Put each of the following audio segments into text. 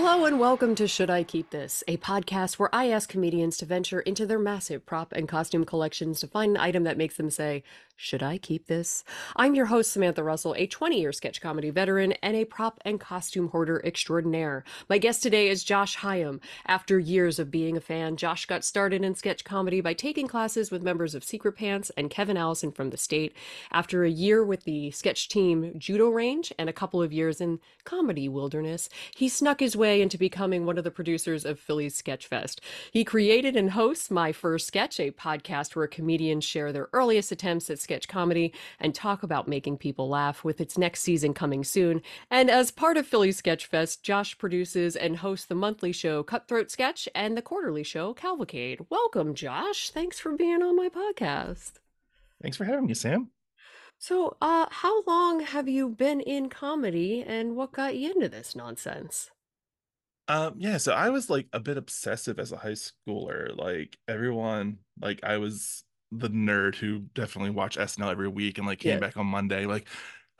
Hello and welcome to Should I Keep This, a podcast where I ask comedians to venture into their massive prop and costume collections to find an item that makes them say, Should I keep this? I'm your host, Samantha Russell, a 20 year sketch comedy veteran and a prop and costume hoarder extraordinaire. My guest today is Josh Higham. After years of being a fan, Josh got started in sketch comedy by taking classes with members of Secret Pants and Kevin Allison from the state. After a year with the sketch team Judo Range and a couple of years in comedy wilderness, he snuck his way into becoming one of the producers of Philly's Sketchfest. He created and hosts My First Sketch, a podcast where comedians share their earliest attempts at sketch comedy and talk about making people laugh, with its next season coming soon. And as part of Philly's Sketchfest, Josh produces and hosts the monthly show Cutthroat Sketch and the quarterly show Cavalcade. Welcome, Josh. Thanks for being on my podcast. Thanks for having me, Sam. So, uh, how long have you been in comedy and what got you into this nonsense? Um, yeah, so I was like a bit obsessive as a high schooler. Like everyone, like I was the nerd who definitely watched SNL every week and like came Yeah. back on Monday, like,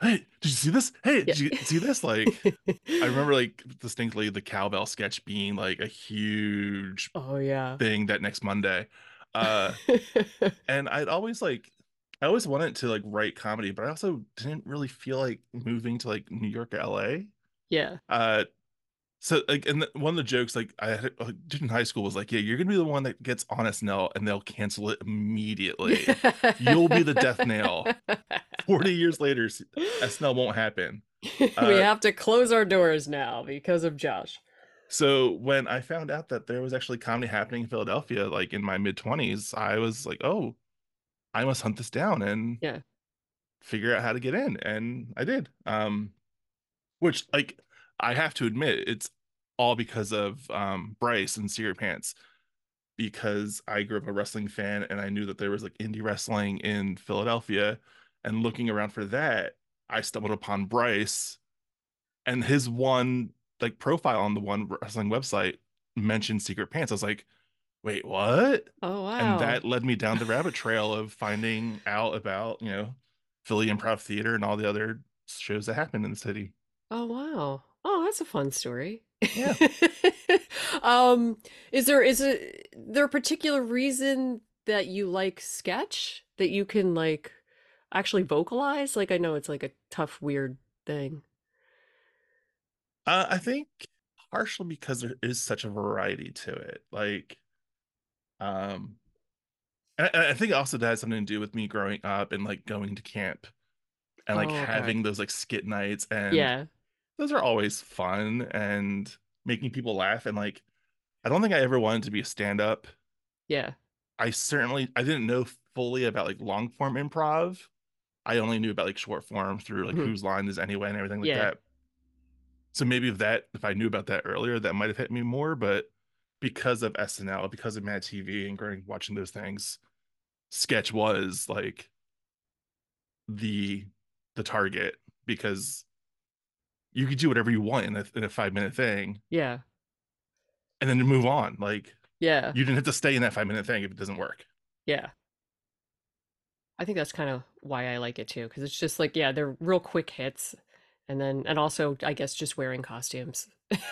hey, did you see this? Hey, did you see this? Like, I remember like distinctly the cowbell sketch being like a huge oh, yeah. thing that next Monday. Uh, and I'd always like, I always wanted to like write comedy, but I also didn't really feel like moving to like New York or LA. yeah. Uh, so like, and the, one of the jokes like I had uh, did in high school was like, yeah, you're gonna be the one that gets on SNL and they'll cancel it immediately. You'll be the death nail. Forty years later, SNL won't happen. we Uh, have to close our doors now because of Josh. So when I found out that there was actually comedy happening in Philadelphia, like in my mid twenties, I was like, oh, I must hunt this down and Yeah. figure out how to get in, and I did. Um, which like I have to admit, it's all because of um Bryce and Secret Pants, because I grew up a wrestling fan and I knew that there was like indie wrestling in Philadelphia, and looking around for that, I stumbled upon Bryce, and his one like profile on the one wrestling website mentioned Secret Pants. I was like, wait, what? Oh, wow. and that led me down the rabbit trail of finding out about you know Philly Improv Theater and all the other shows that happen in the city. Oh, wow. That's a fun story. Yeah. um, is there is a there a particular reason that you like sketch that you can like actually vocalize? Like I know it's like a tough, weird thing. Uh, I think partially because there is such a variety to it. Like, um, I, I think also that has something to do with me growing up and like going to camp and like Oh, okay. having those like skit nights and Yeah. Those are always fun and making people laugh and like I don't think I ever wanted to be a stand-up. Yeah. I certainly I didn't know fully about like long form improv. I only knew about like short form through like Mhm. whose line is anyway and everything like Yeah. that. So maybe if that if I knew about that earlier, that might have hit me more. But because of SNL, because of Mad TV and growing watching those things, sketch was like the the target because you could do whatever you want in a in a five minute thing Yeah. and then move on. Like Yeah. you didn't have to stay in that five minute thing if it doesn't work. Yeah. I think that's kind of why I like it too, because it's just like, yeah, they're real quick hits. And then, and also, I guess, just wearing costumes.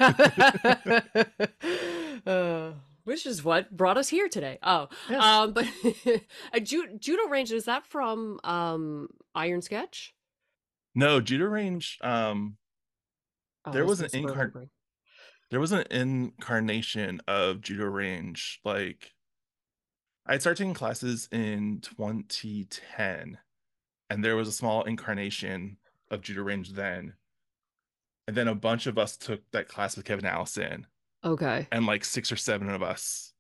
uh, which is what brought us here today. Oh, Yes. um, but a ju- judo range, is that from um, Iron Sketch? No, judo range. Um, Oh, There was an incar- there was an incarnation of judo range. Like, I started taking classes in 2010, and there was a small incarnation of judo range then. And then a bunch of us took that class with Kevin Allison, Okay. and like six or seven of us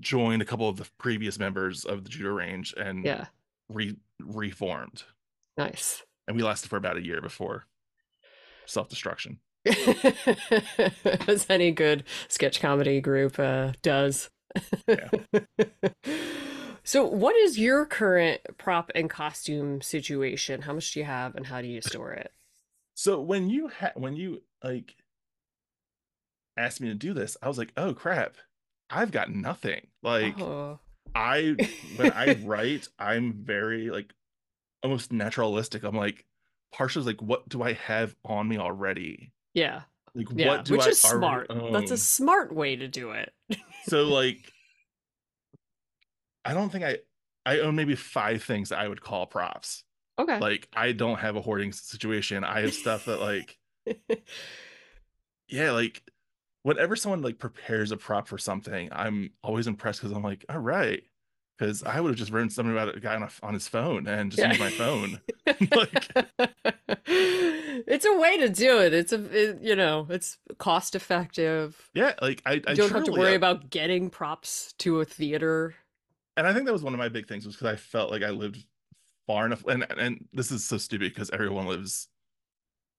joined a couple of the previous members of the judo range and Yeah. re reformed. Nice. And we lasted for about a year before self-destruction. as any good sketch comedy group uh, does. Yeah. so, what is your current prop and costume situation? How much do you have, and how do you store it? So when you ha- when you like asked me to do this, I was like, "Oh crap. I've got nothing." Like oh. I when I write, I'm very like almost naturalistic. I'm like partially like what do I have on me already? yeah, Like Yeah, what do I which I is smart. That's a smart way to do it. So like I don't think I I own maybe five things that I would call props. Okay. Like I don't have a hoarding situation. I have stuff that like yeah, like whenever someone like prepares a prop for something, I'm always impressed because I'm like, all right. Because I would have just written something about a guy on, a, on his phone and just Yeah. use my phone. like it's a way to do it. It's a it- you know, it's cost effective. yeah, like I, I don't have to truly- worry uh about getting props to a theater. and I think that was one of my big things was because I felt like I lived far enough and and this is so stupid because everyone lives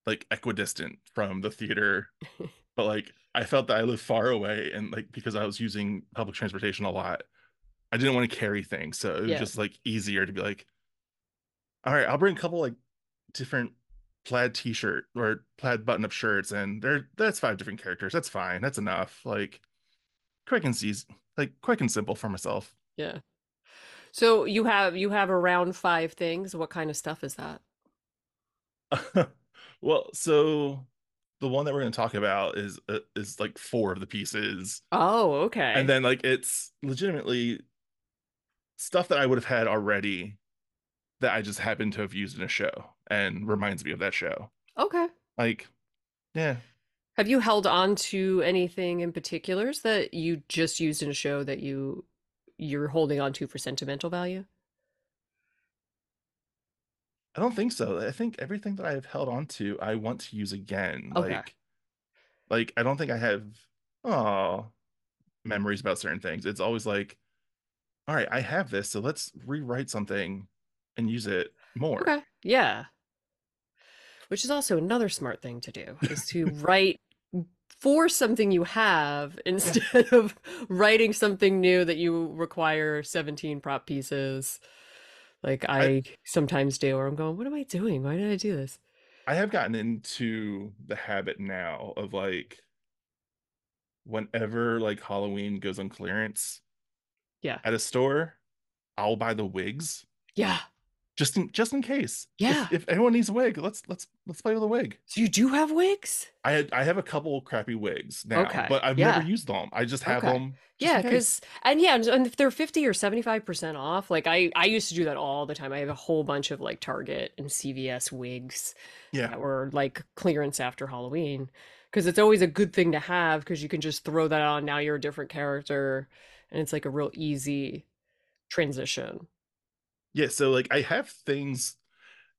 like equidistant from the theater but like I felt that I lived far away and like because I was using public transportation a lot I didn't want to carry things so it was Yeah. just like easier to be like all right I'll bring a couple like different plaid t-shirt or plaid button-up shirts and there that's five different characters that's fine that's enough like quick and easy like quick and simple for myself Yeah. So you have you have around five things. What kind of stuff is that? well, so the one that we're going to talk about is uh, is like four of the pieces, Oh, okay. and then like it's legitimately stuff that I would have had already that I just happen to have used in a show and reminds me of that show. okay. Like, yeah, Have you held on to anything in particulars that you just used in a show that you you're holding on to for sentimental value? I don't think so. I think everything that I have held on to, I want to use again. Okay. Like, like I don't think I have oh memories about certain things. It's always like, all right, I have this, so let's rewrite something and use it more. Okay. Yeah. Which is also another smart thing to do is to write for something you have instead of writing something new that you require 17 prop pieces. Like I, I- sometimes do, or I'm going, what am I doing? Why did I do this? I have gotten into the habit now of like whenever like Halloween goes on clearance Yeah. at a store, I'll buy the wigs Yeah. just in just in case. Yeah. If, anyone needs a wig, let's let's let's play with a wig. So you do have wigs? I had I have a couple crappy wigs now, Okay, but I've yeah. never used them. I just have Okay. them. just Yeah, because and yeah, and- if they're 50 or 75% off, like I I used to do that all the time. I have a whole bunch of like Target and CVS wigs yeah, that were like clearance after Halloween because it's always a good thing to have because you can just throw that on now you're a different character and it's like a real easy transition. yeah. So like I have things,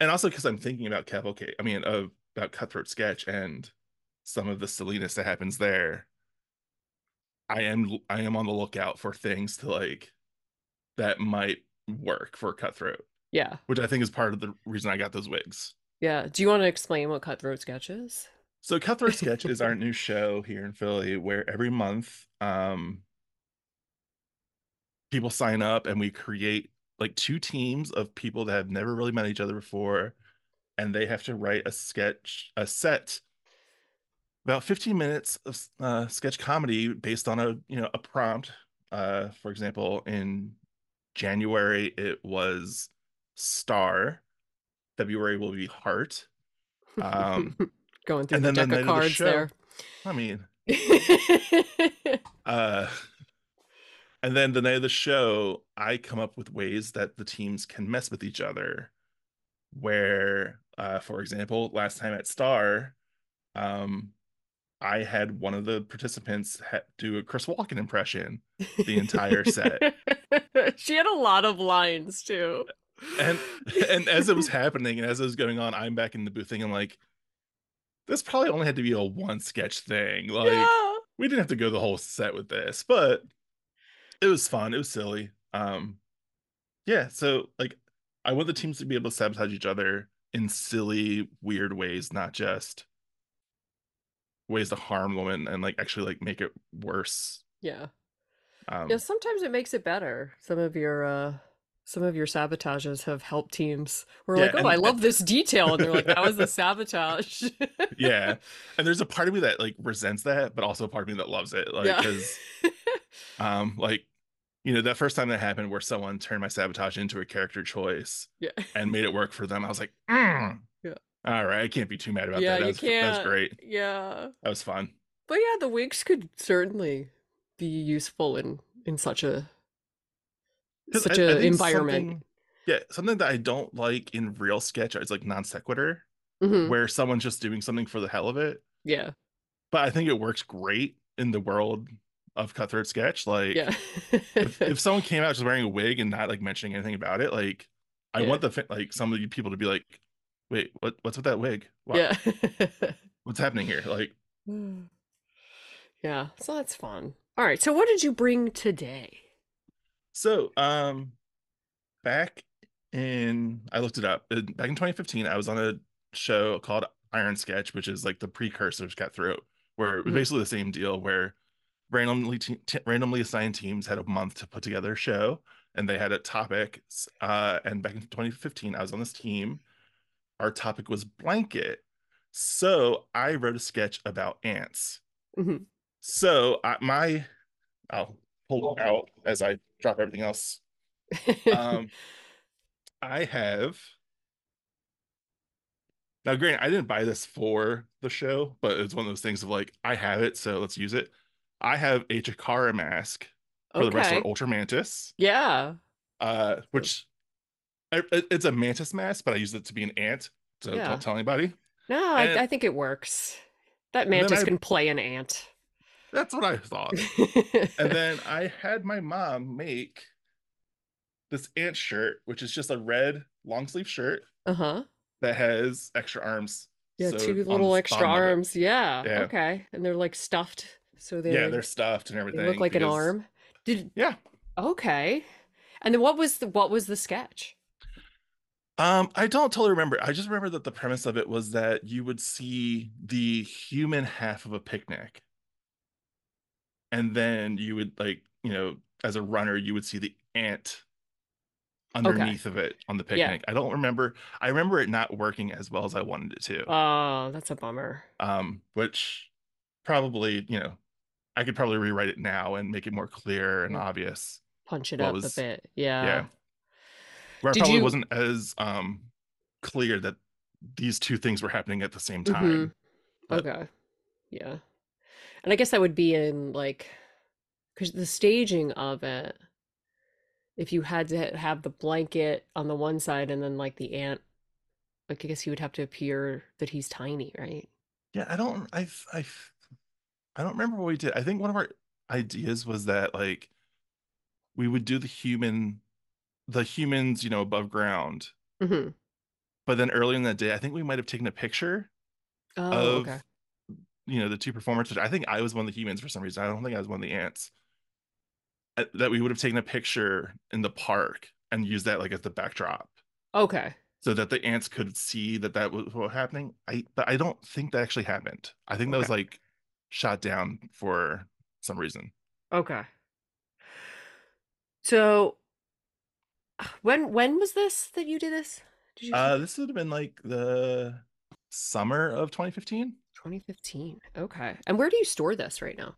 and also because I'm thinking about Cavalcade. I mean, uh, about Cutthroat Sketch and some of the silliness that happens there. I am I am on the lookout for things to like that might work for Cutthroat, Yeah. which I think is part of the reason I got those wigs. Yeah. Do you want to explain what Cutthroat Sketch is? So Cutthroat Sketch is our new show here in Philly where every month um people sign up and we create like two teams of people that have never really met each other before and they have to write a sketch a set about 15 minutes of uh, sketch comedy based on a you know a prompt. Uh for example in January it was star. February will be heart. Um Going through and the then the deck of of the cards show- there. I mean Uh, and then the night of the show, I come up with ways that the teams can mess with each other. Where, uh, for example, last time at Star, um, I had one of the participants do a Chris Walken impression, the entire set. she had a lot of lines too. and and as it was happening and as it was going on, I'm back in the booth thinking like, this probably only had to be a one sketch thing. Like, yeah. we didn't have to go the whole set with this, but it was fun. It was silly. Um, yeah. So like, I want the teams to be able to sabotage each other in silly, weird ways, not just ways to harm women and like actually like make it worse. Yeah. Um, Yeah, sometimes it makes it better. Some of your uh some of your sabotages have helped teams. We're Yeah, like, oh, and- I love this detail, and they're like, that was a sabotage. yeah. And there's a part of me that like resents that, but also a part of me that loves it. Like, Yeah. because um, like, you know, that first time that happened where someone turned my sabotage into a character choice yeah. and made it work for them, I was like, "Mm." Yeah. All right, I can't be too mad about yeah, that. That you was, that was great. Yeah. That was fun. But yeah, the wigs could certainly be useful in in such a such I- I a think environment. something- Yeah, something that I don't like in real sketch is like non sequitur, Mhm. where someone's just doing something for the hell of it. Yeah. But I think it works great in the world of cutthroat sketch. Like, Yeah. if, if someone came out just wearing a wig and not like mentioning anything about it, like, I Yeah. want the like some of you people to be like, "Wait, what? What's with that wig? What, yeah. What's happening here?" Like, yeah. So that's fun. All right. So what did you bring today? so um, back in I looked it up. Back in 2015, I was on a show called Iron Sketch, which is like the precursor to Cutthroat, where it was Mhm. basically the same deal where randomly te- randomly assigned teams had a month to put together a show and they had a topic uh and back in 2015 I was on this team. Our topic was blanket. So I wrote a sketch about ants. Mhm. so I, my I'll pull it out as I drop everything else. Um I have now granted I didn't buy this for the show but it's one of those things of like I have it so let's use it I have a Chikara mask for the wrestler okay. Ultra Mantis Yeah. uh which it's a mantis mask but I use it to be an ant so Yeah. don't tell anybody No, I, I think it works. That mantis I- can play an ant. that's what I thought and then I had my mom make this ant shirt which is just a red long sleeve shirt uh-huh. that has extra arms Yeah, two little extra bottom of it. arms. Yeah. Yeah. Okay. And they're like stuffed. So they're, yeah they're stuffed and they everything look like an arm. Did yeah okay. And then what was the what was the sketch? Um, I don't totally remember. I just remember that the premise of it was that you would see the human half of a picnic. And then you would like, you know, as a runner, you would see the ant underneath of it on the Yeah. picnic. I don't remember. I remember it not working as well as I wanted it to. Oh, that's a bummer. Um, which probably, you know, I could probably rewrite it now and make it more clear and obvious. Punch it up was- a bit. Yeah. Yeah. Where Did probably you- wasn't as um clear that these two things were happening at the same Mhm. time. But- Okay. Yeah. And I guess that would be in like because the staging of it, if you had to have the blanket on the one side and then like the ant, like I guess he would have to appear that he's tiny, right? Yeah, I don't I I I don't remember what we did. I think one of our ideas was that like we would do the human the humans, you know, above ground. hmm But then earlier in that day, I think we might have taken a picture Oh, of okay. you know the two performers. Which I think I was one of the humans for some reason. I don't think I was one of the ants. Uh, That we would have taken a picture in the park and used that like as the backdrop. Okay. so that the ants could see that that was what was happening. I but I don't think that actually happened. I think that was like shot down for some reason. Okay. So when when was this that you did this? Did you Uh, this would have been like the summer of 2015. 2015. Okay. And where do you store this right now?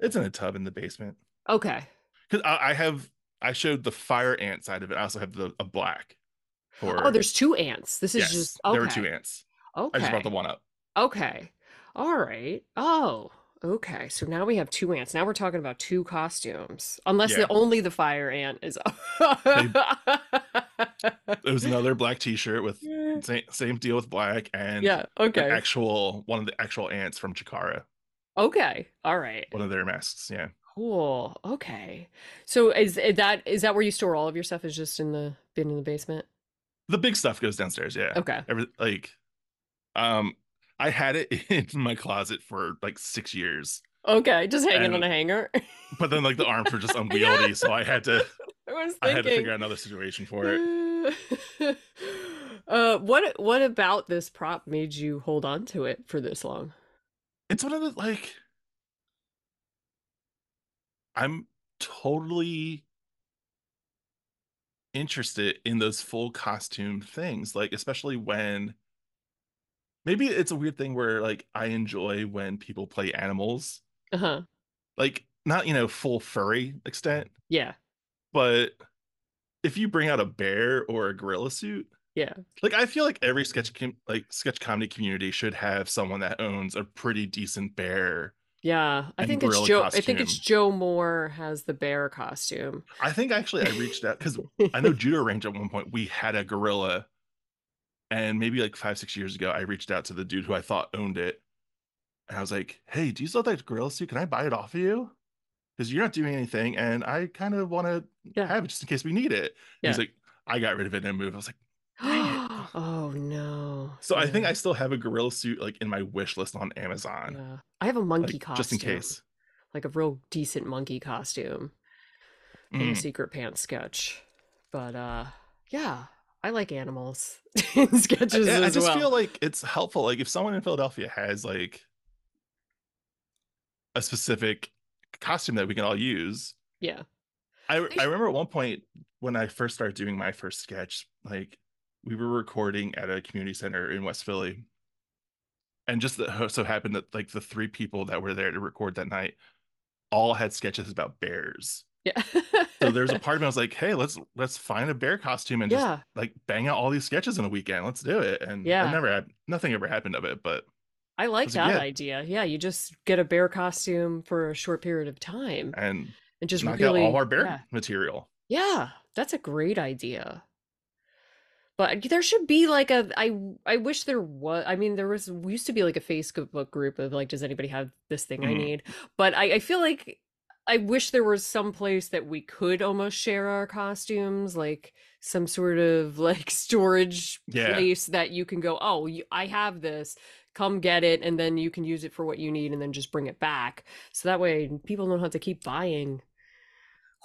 It's in a tub in the basement Okay. because I, I have I showed the fire ant side of it. I also have the a black. For Oh, there's two ants. This is yes, just there okay. were two ants. Okay. I just brought the one up. Okay. All right. Oh, okay. So now we have two ants. Now we're talking about two costumes. Unless Yeah. the only the fire ant is It was another black T-shirt with same, same deal with black and Yeah, okay. actual one of the actual ants from Chikara, Okay. All right. one of their masks. Yeah. Cool. Okay. So is, is that is that where you store all of your stuff is just in the bin in the basement? The big stuff goes downstairs. Yeah. Okay. Every, like, um, I had it in my closet for like six years, Okay, just hanging on a hanger. but then like the arms were just unwieldy, so I had to I was I had to figure out another situation for it. uh, what what about this prop made you hold on to it for this long? It's one of the like, I'm totally interested in those full costume things, like especially when maybe it's a weird thing where like I enjoy when people play animals, Uh huh. like not you know full furry extent, Yeah. but if you bring out a bear or a gorilla suit, Yeah. Like I feel like every sketch com- like sketch comedy community should have someone that owns a pretty decent bear. Yeah. I think it's Joe I think it's. Joe Moore has the bear costume. I think actually I reached out because I know Judo Range at one point we had a gorilla, and maybe like five six years ago I reached out to the dude who I thought owned it, and I was like, "Hey, do you still have that gorilla suit? Can I buy it off of you? Because you're not doing anything, and I kind of want to Yeah. have it just in case we need it." Yeah. He's like, "I got rid of it in a move." I was like, oh no. "So I think I still have a gorilla suit like in my wish list on Amazon, Yeah. I have a monkey like, costume. just in case." Like a real decent monkey costume in Mm. secret pants sketch. But uh yeah, I like animals in sketches I, I just well. feel like it's helpful. Like if someone in Philadelphia has like a specific costume that we can all use. yeah. I I remember at one point when I first started doing my first sketch, like we were recording at a community center in West Philly. And just the, so happened that like the three people that were there to record that night all had sketches about bears. Yeah. So there's a part of me I was like, hey, let's let's find a bear costume and just like bang out all these sketches in a weekend. Let's do it. And Yeah. it never had nothing ever happened of it, but I like that yeah. idea. Yeah, you just get a bear costume for a short period of time and and just knock really out all our bear yeah. material. Yeah, that's a great idea. But there should be like a I I wish there was I mean there was used to be like a Facebook group of like does anybody have this thing I Mhm. need? But I I feel like I wish there was some place that we could almost share our costumes like some sort of like storage Yeah. place that you can go, "Oh, you, I have this. Come get it and then you can use it for what you need and then just bring it back." So that way people don't have to keep buying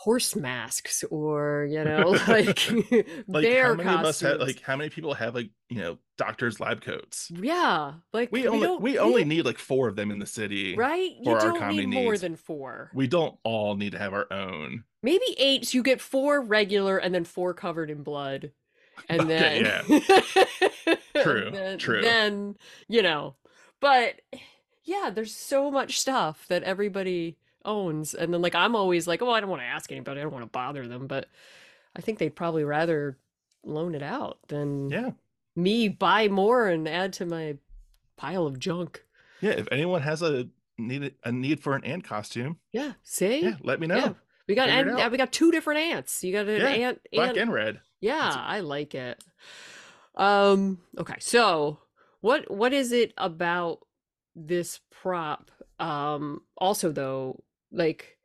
horse masks or you know like, Like bear how many of us have costumes. like how many people have like, you know, doctors lab coats? yeah like We only we only need like four of them in the city. right you our don't need more than four We don't all need to have our own. maybe eight so you get four regular and then four covered in blood and Okay, then True, then, true. then you know but yeah there's so much stuff that everybody owns and then like i'm always like oh i don't want to ask anybody i don't want to bother them but i think they'd probably rather loan it out than Yeah. me buy more and add to my pile of junk Yeah. If anyone has a need a need for an ant costume, yeah see yeah, let me know. yeah we got and we got two different ants you got an Yeah, ant Black ant and red. Yeah, I like it. Um, okay, so what what is it about this prop? Um, also though, like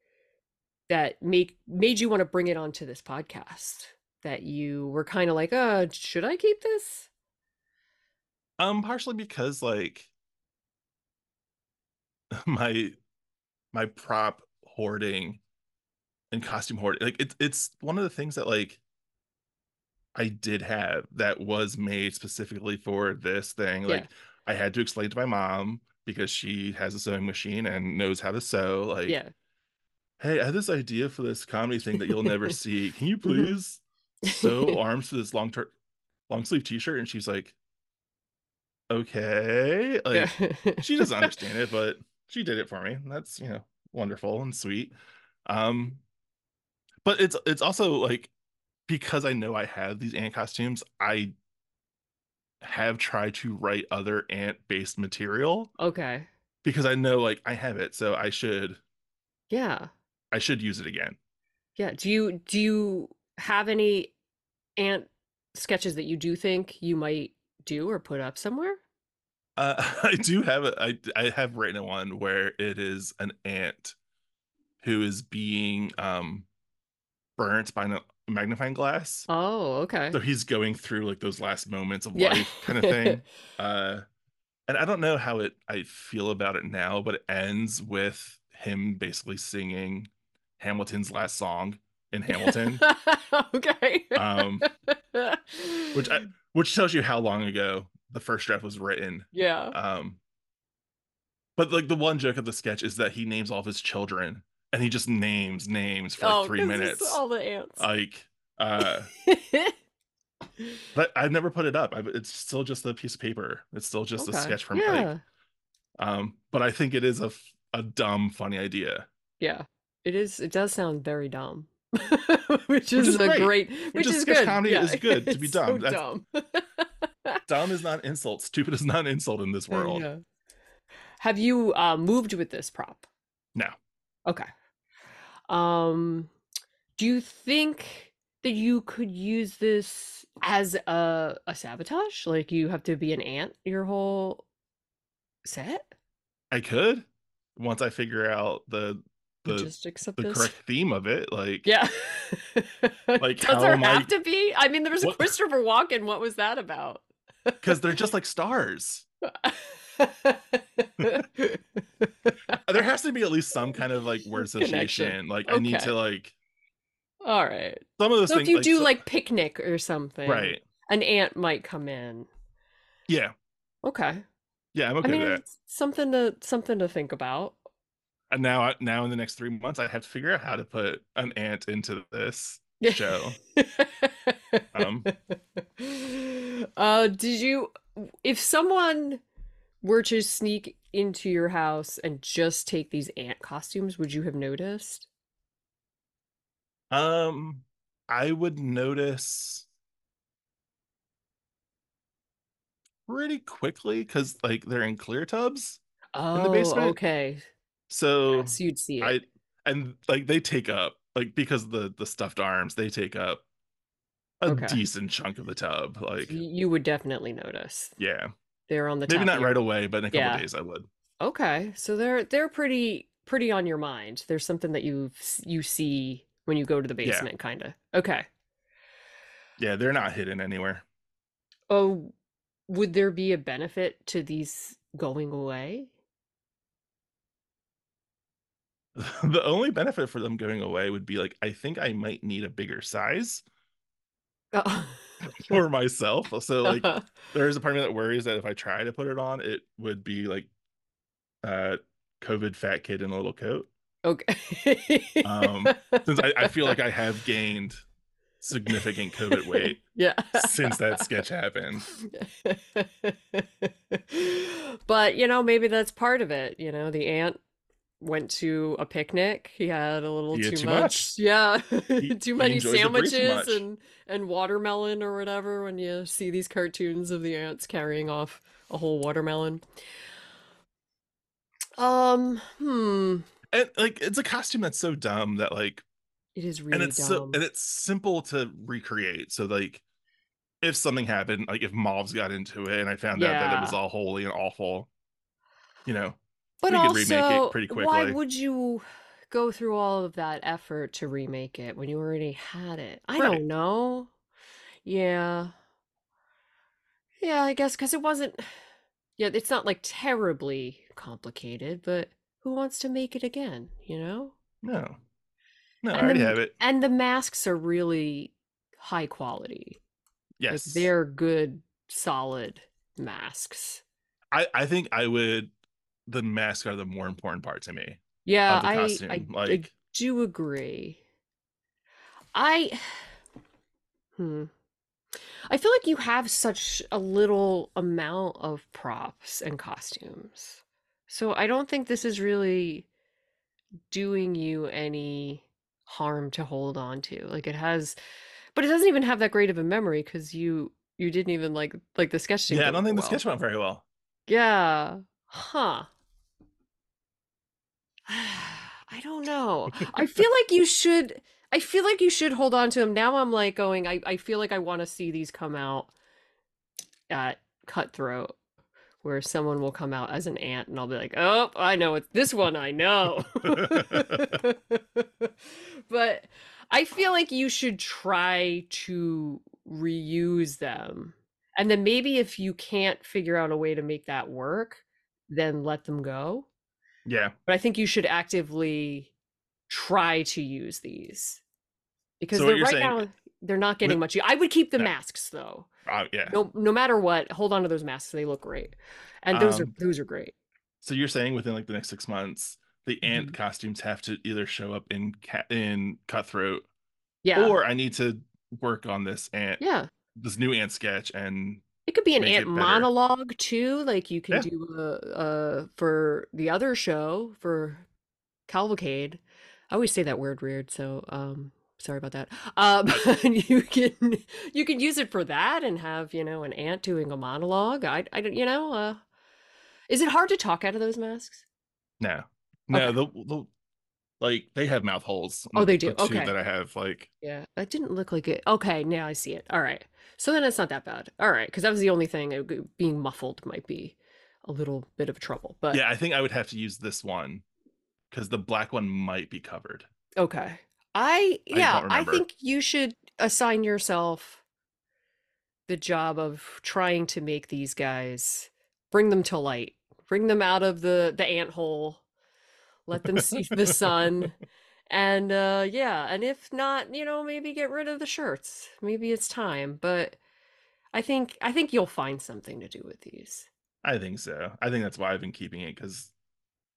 that make made you want to bring it onto this podcast? That you were kind of like, uh, should I keep this? Um, partially because like my my prop hoarding and costume hoarding, like it's it's one of the things that like I did have that was made specifically for this thing. Yeah. Like I had to explain to my mom because she has a sewing machine and knows how to sew. Like, yeah. hey, I have this idea for this comedy thing that you'll never see. Can you Mhm. please sew arms to this long ter- long sleeve t-shirt? And she's like, okay. Like she doesn't understand it, but she did it for me. That's you know wonderful and sweet. Um, but it's it's also like because I know I have these ant costumes, I have tried to write other ant based material Okay. because I know like I have it, so I should Yeah. I should use it again. Yeah. Do you do you have any ant sketches that you do think you might do or put up somewhere? Uh, I do have a I I have written one where it is an ant who is being um burnt by a magnifying glass. Oh, okay. so he's going through like those last moments of Yeah. life kind of thing uh and i don't know how it i feel about it now but it ends with him basically singing hamilton's last song in hamilton okay. um which I, which tells you how long ago the first draft was written yeah. um but like the one joke of the sketch is that he names all of his children and he just names names for like oh, three minutes all the ants. like uh But I've never put it up. I've, it's still just a piece of paper. It's still just a sketch from yeah. um, but I think it is a a dumb, funny idea. Yeah. It is it does sound very dumb. which is, is a great. great, which, Which is is sketch good. comedy Yeah, is good to be it's so dumb. That's- dumb. Dumb is not insult. Stupid is not insult in this world. Yeah. Have you uh, moved with this prop? No. Okay. Um, do you think that you could use this as a a sabotage? Like you have to be an ant your whole set? I could once I figure out the the Logistics of the correct theme of it. Like Yeah. Like, Does how there am I- have to be? I mean, there was a Christopher Walken. What was that about? because they're just like stars. There has to be at least some kind of like word Connection. association. Like I need to like All right. some of those So things. if you do so- like picnic or something, right, an ant might come in. yeah, Okay. yeah, I'm okay I mean, with that. something to something to think about. And now, now in the next three months, I have to figure out how to put an ant into this show. Um. uh, did you? If someone were to sneak into your house and just take these ant costumes, would you have noticed? Um, I would notice pretty quickly because like they're in clear tubs, Oh, the basement? okay. so So you'd see it. I and like they take up like because of the the stuffed arms, they take up a Okay. decent chunk of the tub. Like, you would definitely notice. yeah, They're on the maybe not your- right away, but in a couple Yeah. days I would. Okay, so they're they're pretty pretty on your mind. There's something that you you see when you go to the Yeah. basement, kind of. Okay. Yeah, they're not hidden anywhere. Oh, would there be a benefit to these going away? the only benefit for them going away would be like I think I might need a bigger size Oh. for myself. So like there's a part of me that worries that if I try to put it on, it would be like uh COVID fat kid in a little coat. okay. Um, Since I, I feel like I have gained significant COVID weight yeah. since that sketch happened. but you know, maybe that's part of it. You know, the ant went to a picnic. He had a little He too, had too much. much. Yeah, He- too many breeze too sandwiches and and watermelon or whatever. When you see these cartoons of the ants carrying off a whole watermelon. Um. Hmm. And like it's a costume that's so dumb that like It is really and it's dumb. so and it's simple to recreate. So like if something happened, like if mobs got into it and I found out that it was all holey and awful, you know, But We could also, remake it pretty why would you go through all of that effort to remake it when you already had it? I Right. don't know. Yeah. Yeah, I guess because it wasn't. Yeah, it's not like terribly complicated, but who wants to make it again, you know? no. No, I already the- have it. And the masks are really high quality. Like Yes. they're good, solid masks. I, I think I would the masks are the more important part to me Yeah, I. I, I like do agree. I hmm. I feel like you have such a little amount of props and costumes. So I don't think this is really doing you any harm to hold on to. Like it has but it doesn't even have that great of a memory because you you didn't even like like the sketch yeah, I don't think the sketch went very well. Yeah. Huh. I don't know. I feel like you should I feel like you should hold on to them. Now I'm like going I I feel like I want to see these come out at Cutthroat where someone will come out as an ant and I'll be like, "Oh, I know it's this one I know." but I feel like you should try to reuse them. And then maybe if you can't figure out a way to make that work, then let them go. Yeah. But I think you should actively try to use these because So they're right saying- now they're not getting With- much. I would keep the No. masks though. Uh, yeah. No, no matter what, hold on to those masks. They look great, and those are Um, those are great. So you're saying within like the next six months, the ant Mhm. costumes have to either show up in cat in cutthroat, Yeah, or I need to work on this ant, yeah. this new ant sketch, and It could be an make ant monologue too. Like you can Yeah. do a, uh for the other show for Cavalcade. I always say that word weird. So um Sorry about that. Um, you can you can use it for that and have you know an ant doing a monologue. I I don't you know. Uh, is it hard to talk out of those masks? No, no. Okay. The, the like they have mouth holes. Oh, they do? The Okay. that I have like Yeah, that didn't look like it. Okay, now I see it. All right. So then it's not that bad. All right, because that was the only thing. uh, g- Being muffled might be a little bit of trouble, but yeah. I think I would have to use this one because the black one might be covered. okay. I I yeah, don't I think you should assign yourself the job of trying to make these guys bring them to light, bring them out of the the ant hole, let them see the sun. And uh yeah, and if not, you know, maybe get rid of the shirts. Maybe it's time, but I think I think you'll find something to do with these. I think so. I think that's why I've been keeping it because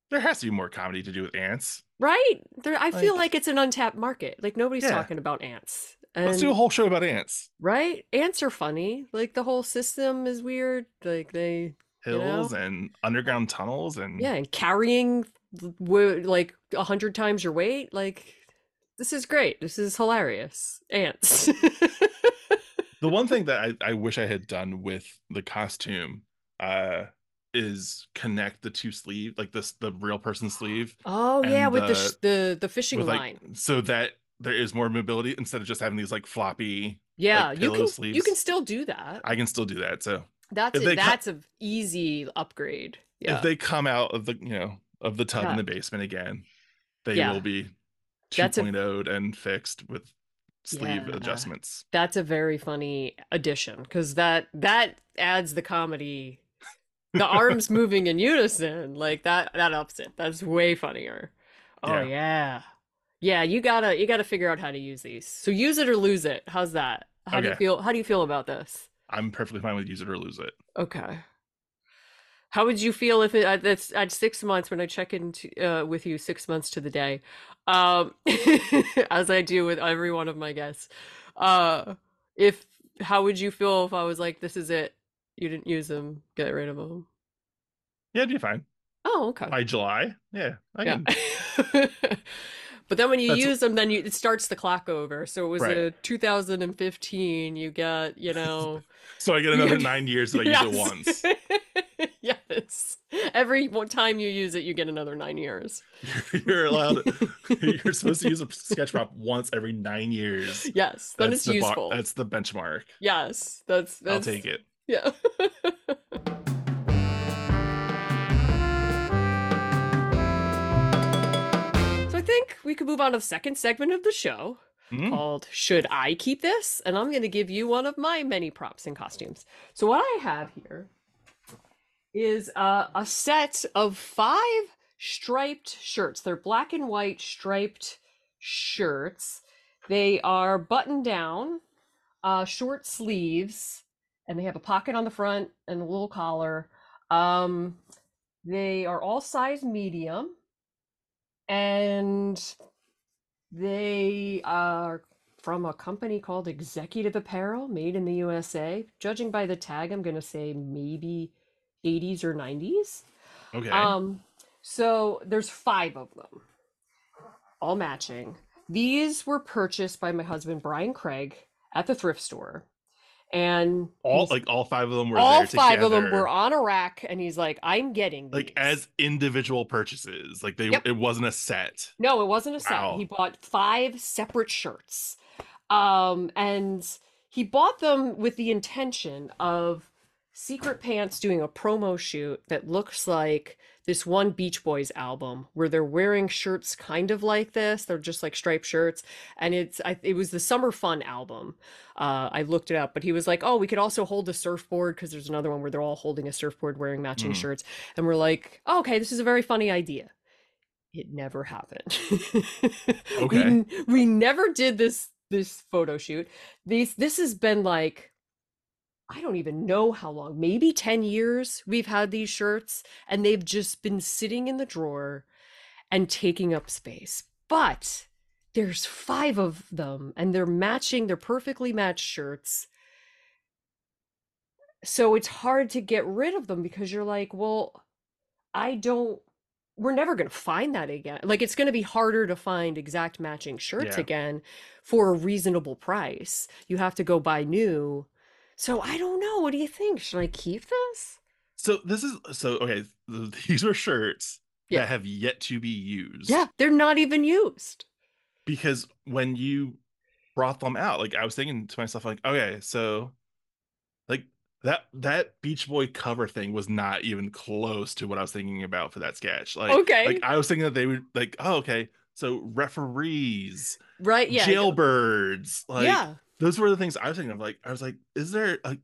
there has to be more comedy to do with ants. Right? There I feel Like- like it's an untapped market. Like nobody's Yeah. talking about ants. Let's do a whole show about ants. right? Ants are funny. Like the whole system is weird. Like they You know? Hills and underground tunnels and yeah, and carrying like a hundred times your weight. Like this is great. This is hilarious. Ants. the one thing that I, I wish I had done with the costume uh is connect the two sleeve like this the real person sleeve oh yeah, with the the- sh- the the fishing with like line. so that there is more mobility instead of just having these like floppy Yeah, like you can you can still do that. I can still do that. So That's a, co- that's a easy upgrade. Yeah. if they come out of the you know of the tub Yeah. in the basement again, they Yeah. will be That's a- oh and fixed with sleeve Yeah. adjustments. that's a very funny addition because that that adds the comedy the arms moving in unison like that that ups it that's way funnier oh Yeah. yeah yeah you gotta you gotta figure out how to use these so use it or lose it how's that how do you feel how do you feel about this I'm perfectly fine with use it or lose it. okay how would you feel if it at, that's at six months when I check in to, uh, with you six months to the day, um, as I do with every one of my guests? Uh, if how would you feel if I was like, "This is it, you didn't use them, get rid of them"? Yeah, it'd be fine. Oh, okay. By July, yeah, I yeah. can. but then when you That's- use them, then you, it starts the clock over. So it was Right. a 2015. You get, you know. So I get another nine years that I use it once. yes. Every time you use it, you get another nine years. You're allowed. You're supposed to use a sketch prop once every nine years. Yes, then it's the bar- useful. that's the benchmark. yes, that's that's. I'll take it. Yeah. Think we could move on to the second segment of the show Hmm? called Should I Keep This? And I'm going to give you one of my many props and costumes. So what I have here is uh, a set of five striped shirts. They're black and white striped shirts. They are button down, uh, short sleeves, and they have a pocket on the front and a little collar. Um, they are all size medium, and they are from a company called Executive Apparel, made in the USA. Judging by the tag, I'm going to say maybe 80s or 90s. Okay. Um, so there's five of them, all matching. These were purchased by my husband Brian Craig at the thrift store, and all like all five of them were all five of them were on a rack, and he's like, "I'm getting like as individual purchases. Like they, Yep. it wasn't a set. No, it wasn't a set. Wow. He bought five separate shirts. Um, and he bought them with the intention of Secret Pants doing a promo shoot that looks like this one Beach Boys album where they're wearing shirts kind of like this. They're just like striped shirts. And it's I, it was the Summer Fun album. Uh, I looked it up, but he was like, "Oh, we could also hold a surfboard because there's another one where they're all holding a surfboard wearing matching Mhm. shirts." And we're like, oh, "Okay, this is a very funny idea." It never happened. we Okay. n- we never did this this photo shoot. These this has been like I don't even know how long, maybe 10 years we've had these shirts and they've just been sitting in the drawer and taking up space. But there's five of them and they're matching, they're perfectly matched shirts. So it's hard to get rid of them because you're like, well, I don't we're never going to find that again. Like it's going to be harder to find exact matching shirts Yeah. again for a reasonable price. You have to go buy new. So I don't know. What do you think? Should I keep this? So this is so okay. These are shirts Yeah. that have yet to be used. Yeah, they're not even used. because when you brought them out, like I was thinking to myself, like, okay, so like that that Beach Boy cover thing was not even close to what I was thinking about for that sketch. Like, Okay. like I was thinking that they would like, oh, okay, so referees, Right? Yeah. jailbirds, like yeah. Those were the things I was thinking of. Like, I was like, is there a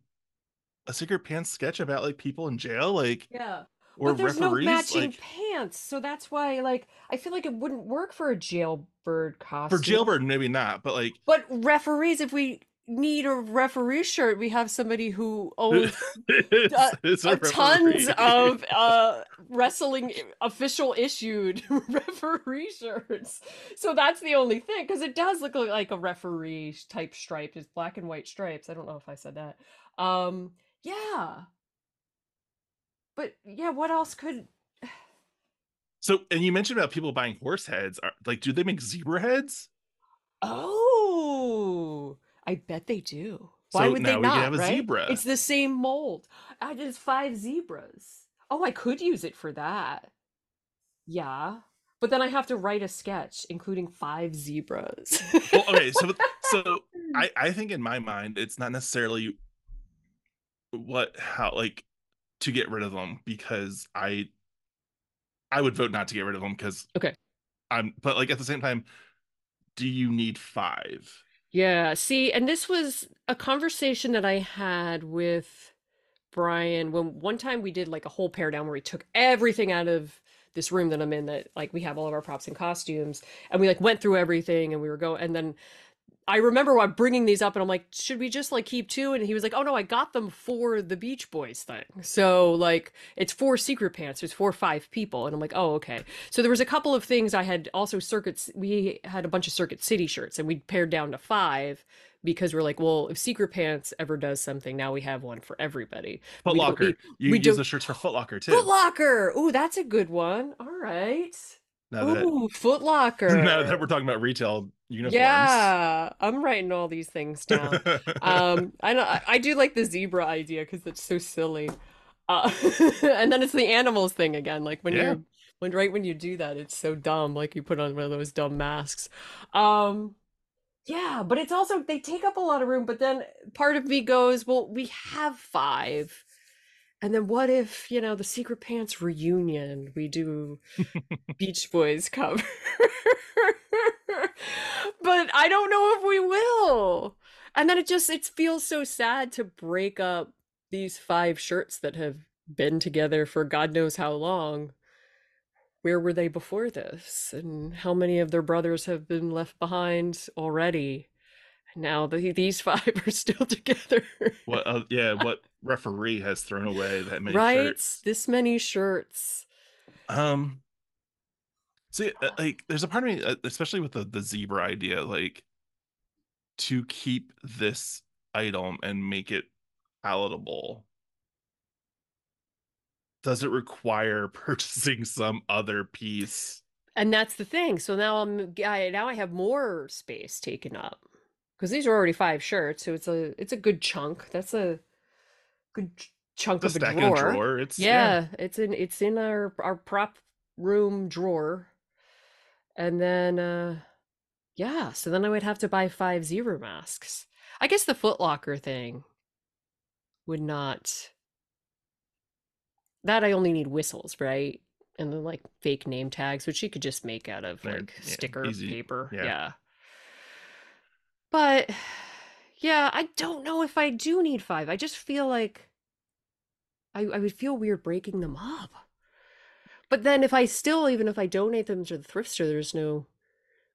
a secret pants sketch about like people in jail, like Yeah. or but there's referees? no matching like pants, so that's why like I feel like it wouldn't work for a jailbird costume. for jailbird, maybe not, but like But referees, if we need a referee shirt, we have somebody who owns it's, uh, it's a tons of uh wrestling official issued referee shirts. So that's the only thing because it does look like a referee type stripe. It's black and white stripes. I don't know if I said that. Um yeah. But yeah, what else could So, and you mentioned about people buying horse heads. Are, like, do they make zebra heads? Oh, I bet they do. Why So would they not? have a right? zebra. It's the same mold. Ah, I just five zebras. Oh, I could use it for that. Yeah. But then I have to write a sketch including five zebras. Well, okay, so so I I think in my mind it's not necessarily what how like to get rid of them because I I would vote not to get rid of them because Okay. I'm but like at the same time, do you need five? Yeah, see, and this was a conversation that I had with Brian when one time we did like a whole pair down where we took everything out of this room that I'm in that like we have all of our props and costumes and we like went through everything and we were going and then I remember I'm bringing these up and I'm like, should we just like keep two? And he was like, oh no, I got them for the Beach Boys thing. So like it's four secret pants. There's four five people. And I'm like, oh okay. So there was a couple of things I had also circuits. We had a bunch of Circuit City shirts and we paired down to five because we're like, well, if Secret Pants ever does something, now we have one for everybody. Foot We need- You we use don't- the shirts for Foot Locker too. Foot Locker. Ooh, that's a good one. All right. Now that Ooh, Foot Locker. now that we're talking about retail uniforms. yeah, I'm writing all these things down. um i know I, do like the zebra idea because it's so silly uh and then it's the animals thing again like when Yeah. you're when right when you do that it's so dumb like you put on one of those dumb masks um yeah but it's also they take up a lot of room but then part of me goes well we have five and then what if you know the secret pants reunion we do beach boys cover? But i don't know if we will. And then it just it feels so sad to break up these five shirts that have been together for god knows how long. Where were they before this? And how many of their brothers have been left behind already? And now the, these five are still together. What uh, yeah, what referee has thrown away that many right shirts? this many shirts Um, see, uh, like, there's a part of me, uh, especially with the the zebra idea, like, to keep this item and make it palatable. Does it require purchasing some other piece? and that's the thing so now i'm I, now i have more space taken up because these are already five shirts so it's a it's a good chunk that's a good chunk The of a stack in a drawer. drawer. It's yeah, it's in it's in our our prop room drawer and then uh yeah so then i would have to buy five zebra masks i guess the Footlocker thing would not that i only need whistles right and then like fake name tags which you could just make out of like yeah, sticker easy. paper Yeah. yeah but yeah i don't know if i do need five i just feel like I, I would feel weird breaking them up. But then if I still, even if I donate them to the thrift store, there's no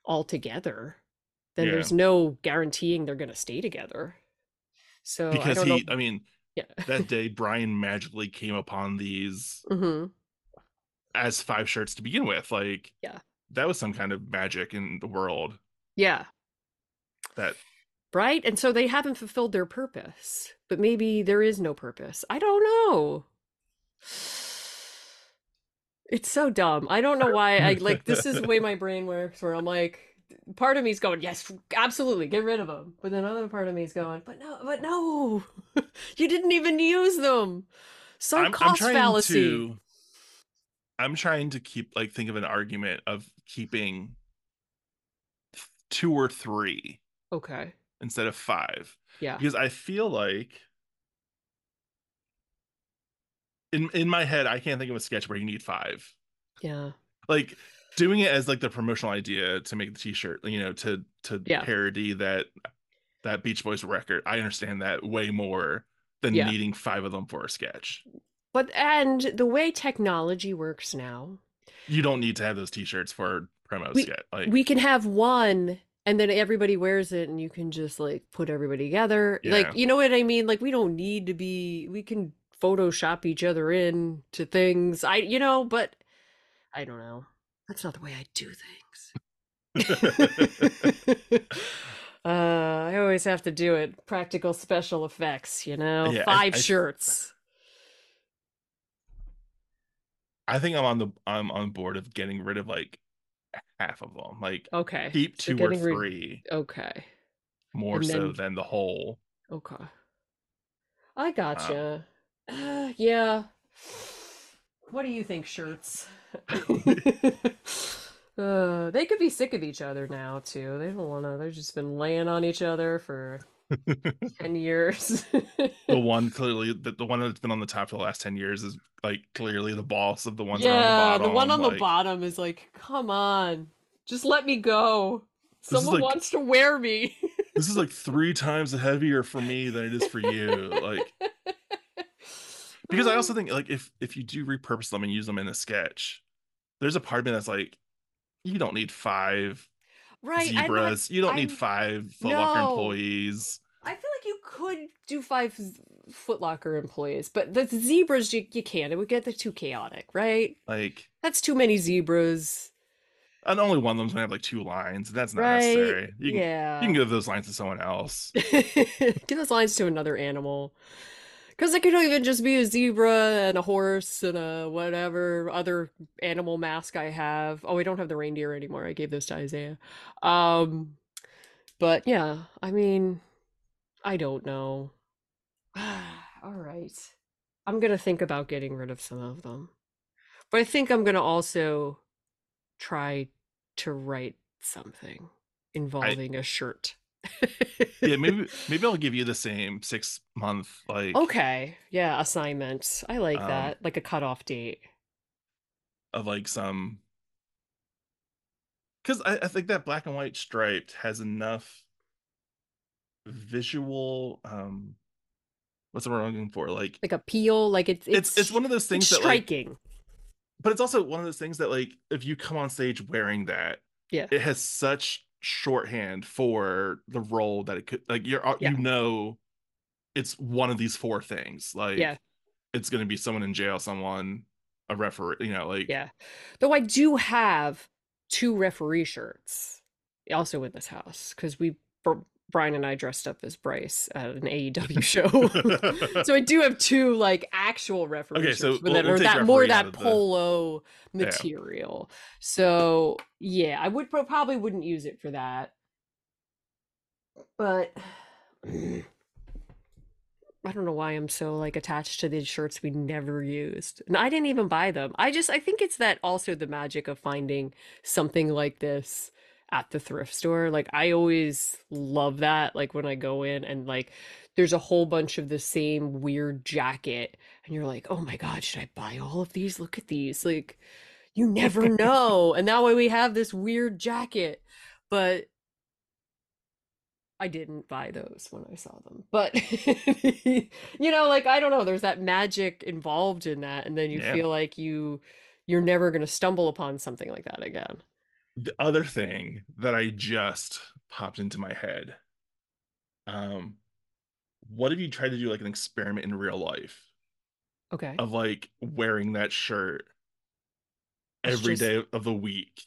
all together. Then Yeah. there's no guaranteeing they're gonna stay together. So I because don't he, know. I mean, Yeah. that day Brian magically came upon these hmm as five shirts to begin with. Like, Yeah. that was some kind of magic in the world Yeah. that Right? And so they haven't fulfilled their purpose. But maybe there is no purpose. I don't know. It's so dumb. I don't know why. I like this is the way my brain works. Where I'm like, part of me's going, yes, absolutely, get rid of them. But then another part of me's going, but no, but no, you didn't even use them. So I'm, I'm cost fallacy. to. I'm trying to keep like think of an argument of keeping two or three Okay. Instead of five Yeah. because I feel like in in my head I can't think of a sketch where you need five. Yeah. Like doing it as like the promotional idea to make the t-shirt, you know, to to Yeah. parody that that Beach Boys record. I understand that way more than Yeah. needing five of them for a sketch. But and the way technology works now, You don't need to have those t-shirts for promo We- sketch. Like we can have one and then everybody wears it and you can just like put everybody together. Yeah. Like, you know what I mean? Like we don't need to be we can photoshop each other in to things. I you know, but I don't know. That's not the way I do things. uh I always have to do it. Practical special effects, you know. Yeah, I- Five I- shirts. I think I'm on the I'm on board of getting rid of like half of them. Like Okay. keep two or rid- three Okay. more and so then- than the whole. Okay. I gotcha. Uh, yeah. What do you think, shirts? uh, they could be sick of each other now too. They don't want to. They've just been laying on each other for ten years. the one clearly the, the one that's been on the top for the last 10 years is like clearly the boss of the ones yeah, on the bottom. the one on the bottom is like, come on, just let me go. Someone like- wants to wear me. This is like three times heavier for me than it is for you. Like because I also mm. think like if if you do repurpose them and use them in a sketch, there's a part of me that's like, you don't need five right. I'm not- zebras. you don't need I'm- five Footlocker No. employees. I feel like you could do five Footlocker employees, but the zebras you, you can't. It would get too chaotic, right? Like That's too many zebras, and only one of them's gonna have like two lines. That's not right? necessary. You can, yeah. you can give those lines to someone else. Give those lines to another animal. Because it could even just be a zebra and a horse and a whatever other animal mask I have. Oh, I don't have the reindeer anymore. I gave those to Isaiah. Um, but yeah, I mean, I don't know. All right. I'm gonna think about getting rid of some of them. But I think I'm gonna also try to write something involving a shirt. Yeah, maybe maybe I'll give you the same six month like Okay. Yeah, assignment. I like Um, that. Like a cutoff date. of like some because I, I think that black and white striped has enough visual um what's the word I'm looking for like Like appeal. Like it's it's it's one of those things that like striking. but it's also one of those things that like if you come on stage wearing that Yeah. it has such shorthand for the role that it could like you're uh, Yeah. you know it's one of these four things like Yeah. it's gonna be someone in jail someone a referee you know like Yeah. Though I do have two referee shirts also in this house because we Br- Brian and I dressed up as Bryce at an AEW show. so I do have two like actual references Okay, so we'll- that we'll take that more that of the- polo Yeah. material. So yeah, I would probably wouldn't use it for that. But I don't know why I'm so like attached to these shirts we never used. And I didn't even buy them. I just I think it's that also the magic of finding something like this at the thrift store. Like I always love that like when I go in and like there's a whole bunch of the same weird jacket and you're like, "Oh my god, should I buy all of these? Look at these." Like you never know. and that way we have this weird jacket. But I didn't buy those when I saw them. But you know, like I don't know, there's that magic involved in that and then you Yeah. feel like you you're never going to stumble upon something like that again. The other thing that I just popped into my head. Um, what if you tried to do like an experiment in real life Okay. of like wearing that shirt It's every just- day of the week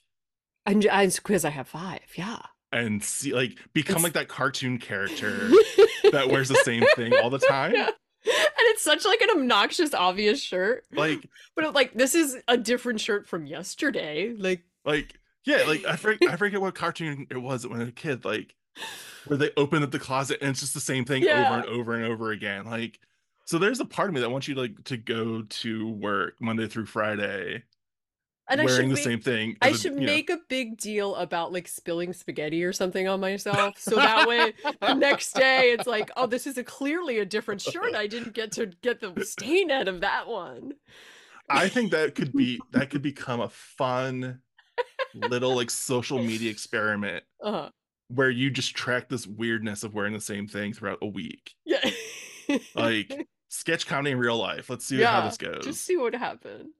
And I because I have 5. Yeah. and see like become It's- like that cartoon character that wears the same thing all the time? Yeah. and it's such like an obnoxious, obvious shirt. Like, But like this is a different shirt from yesterday. Like like, yeah, like I forget, I forget what cartoon it was when I was a kid. Like, where they open up the closet and it's just the same thing Yeah. over and over and over again. Like, so there's a part of me that wants you to, like to go to work Monday through Friday and I should wearing the make, same thing. I a- should you know. make a big deal about like spilling spaghetti or something on myself. So that way the next day it's like, oh, this is a clearly a different shirt. I didn't get to get the stain out of that one. I think that could be that could become a fun little like social media experiment Uh-huh. where you just track this weirdness of wearing the same thing throughout a week. Yeah. Like sketch comedy in real life. Let's see Yeah, how this goes. Just see what happens.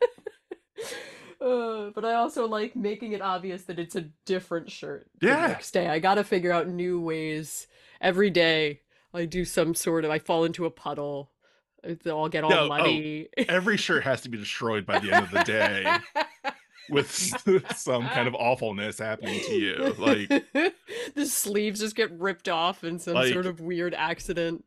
uh, but I also like making it obvious that it's a different shirt. Yeah. next day, I gotta figure out new ways. Every day, I do some sort of. I fall into a puddle. They all get all No, oh. Every shirt has to be destroyed by the end of the day with some kind of awfulness happening to you. Like the sleeves just get ripped off in some Like- sort of weird accident.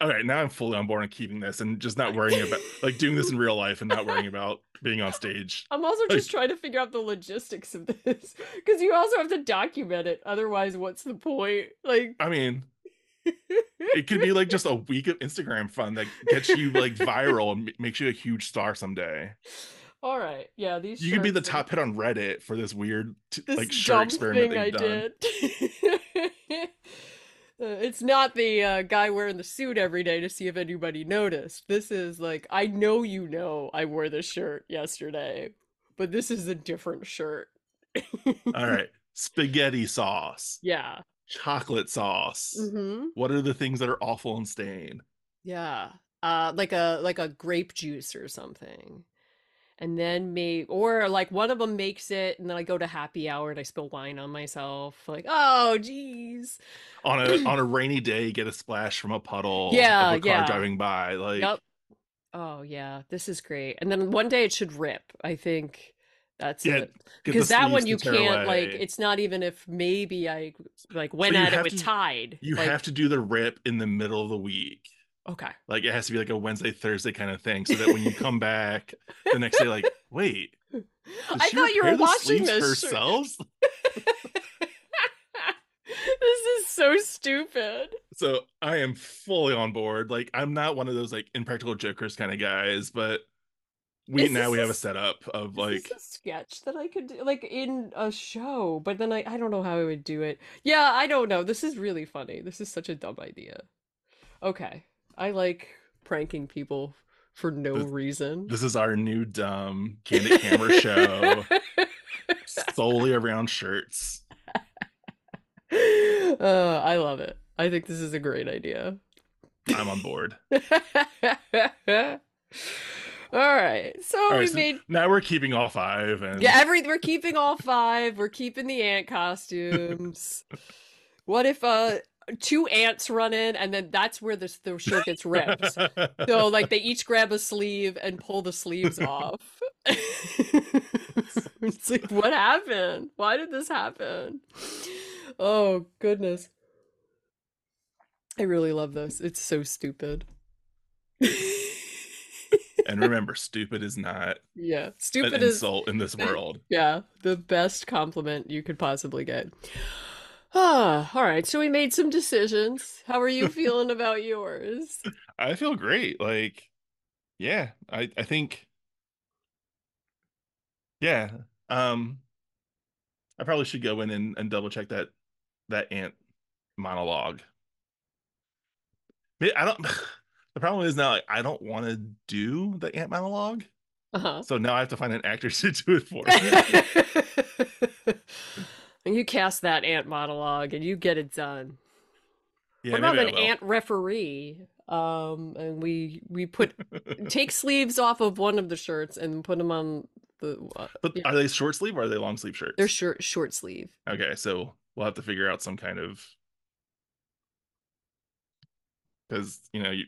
all right, now I'm fully on board on keeping this and just not worrying about like doing this in real life and not worrying about being on stage. I'm also just trying to figure out the logistics of this because you also have to document it. Otherwise, what's the point? Like, I mean, it could be like just a week of Instagram fun that gets you like viral and makes you a huge star someday. All right, yeah, these. You could be the top hit on Reddit for this weird t- This like shirt experiment thing I done. did. Uh, it's not the uh, guy wearing the suit every day to see if anybody noticed. This is like, I know you know I wore this shirt yesterday, but this is a different shirt. All right, spaghetti sauce, Yeah. chocolate sauce. Mm-hmm. What are the things that are awful and stain? Yeah. Uh like a like a grape juice or something. And then maybe or like one of them makes it and then I go to happy hour and I spill wine on myself. Like, oh geez. On a on a rainy day, get a splash from a puddle Yeah, of a car yeah. driving by. Like Yep. Oh yeah, this is great. And then one day it should rip. I think that's Yeah, it. Because that one you can't like it's not even if maybe I like went at it with to- Tide. you like, have to do the rip in the middle of the week. Okay. Like it has to be like a Wednesday, Thursday kind of thing, so that when you come back the next day, like, wait, I thought you were watching this herself? this is so stupid. So I am fully on board. Like I'm not one of those like impractical jokers kind of guys, but we Is now we have a setup of like a sketch that I could do, like in a show, but then I I don't know how I would do it. Yeah, I don't know. This is really funny. This is such a dumb idea. Okay, I like pranking people for no This- reason. this is our new dumb candid camera show solely around shirts. uh, I love it. I think this is a great idea. I'm on board. All right, so All we so made now we're keeping all five and Yeah, every we're keeping all five. We're keeping the ant costumes. what if uh two ants run in and then that's where this the shirt gets ripped? So like they each grab a sleeve and pull the sleeves off. it's like what happened? Why did this happen? Oh goodness. I really love this. It's so stupid. and remember, stupid is not yeah. an Stupid is insult in this world. Yeah, the best compliment you could possibly get. Ah, all right. So we made some decisions. How are you feeling about yours? I feel great. Like, yeah, I I think, yeah. Um, I probably should go in and, and double check that that ant monologue. I don't. The problem is now like, I don't want to do the ant monologue, Uh-huh. so now I have to find an actor to do it for. and you cast that ant monologue, and you get it done. Yeah, what about an ant referee? Um, and we we put take sleeves off of one of the shirts and put them on the. Uh, But yeah. are they short sleeve or are they long sleeve shirts? they're short short sleeve. Okay, so we'll have to figure out some kind of because you know you.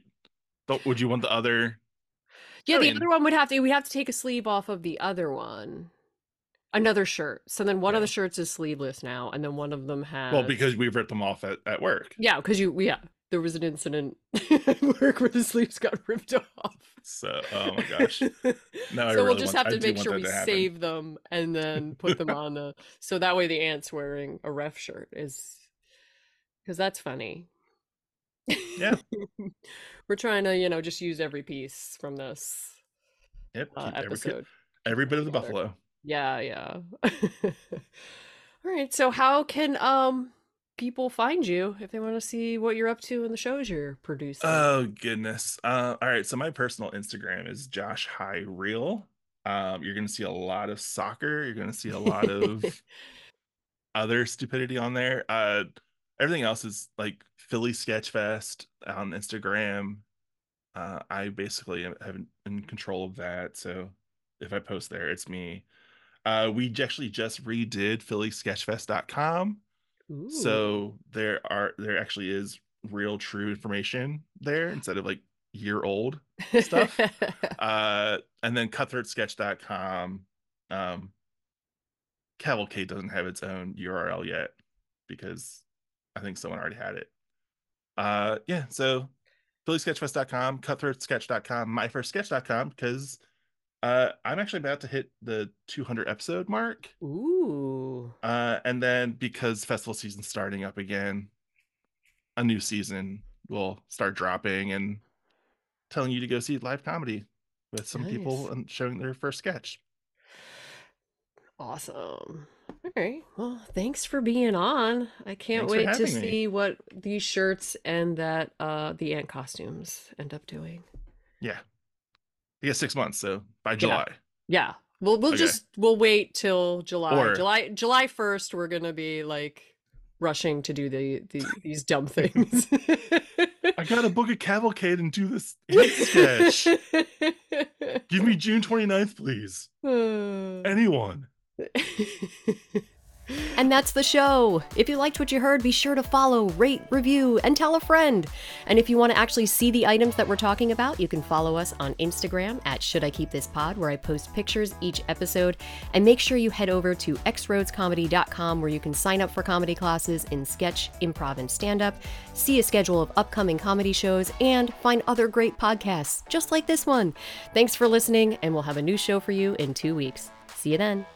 Would you want the other? Yeah, I the mean- other one would have to we have to take a sleeve off of the other one. Another shirt. So then one of the shirts is sleeveless now, and then one of them has Well, because we've ripped them off at, at work. Yeah, because you yeah. there was an incident at work where the sleeves got ripped off. So, oh my gosh. No, I so we'll just want- have to do make sure we save them and then put them on the so that way the ant's wearing a ref shirt is because that's funny. Yeah. We're trying to, you know, just use every piece from this Yep. uh, keep every, episode. every bit of the buffalo. Yeah, yeah. All right. So how can um people find you if they want to see what you're up to and the shows you're producing? Oh goodness. Uh, all right. So my personal Instagram is Josh High Real. Um, you're gonna see a lot of soccer. You're gonna see a lot of other stupidity on there. Uh, everything else is like Philly Sketchfest on Instagram. Uh, I basically am have in control of that. So if I post there, it's me. Uh, we actually just redid phillysketchfest.com. Ooh. So there are there actually is real true information there instead of like year old stuff. uh and then cutthroatsketch.com um cavalcade doesn't have its own url yet because i think someone already had it uh yeah so phillysketchfest.com cutthroatsketch.com myfirstsketch.com because uh i'm actually about to hit the 200 episode mark Ooh. uh and then because festival season's starting up again a new season will start dropping and telling you to go see live comedy with some people and showing their first sketch Awesome. All right. Well, thanks for being on. I can't Thanks wait to me. see what these shirts and that uh the ant costumes end up doing. Yeah. You got six months, so by July. Yeah. We'll we'll Okay. just we'll wait till July. Or- July July 1st we're going to be like rushing to do the, the these dumb things. I gotta book a cavalcade and do this sketch. Give me June 29th, please. Anyone. And that's the show. If you liked what you heard, be sure to follow, rate, review, and tell a friend. And if you want to actually see the items that we're talking about, you can follow us on Instagram at Should I Keep This Pod, where I post pictures each episode. And make sure you head over to xroadscomedy.com, where you can sign up for comedy classes in sketch, improv, and stand up, see a schedule of upcoming comedy shows, and find other great podcasts, just like this one. Thanks for listening, and we'll have a new show for you in two weeks. See you then.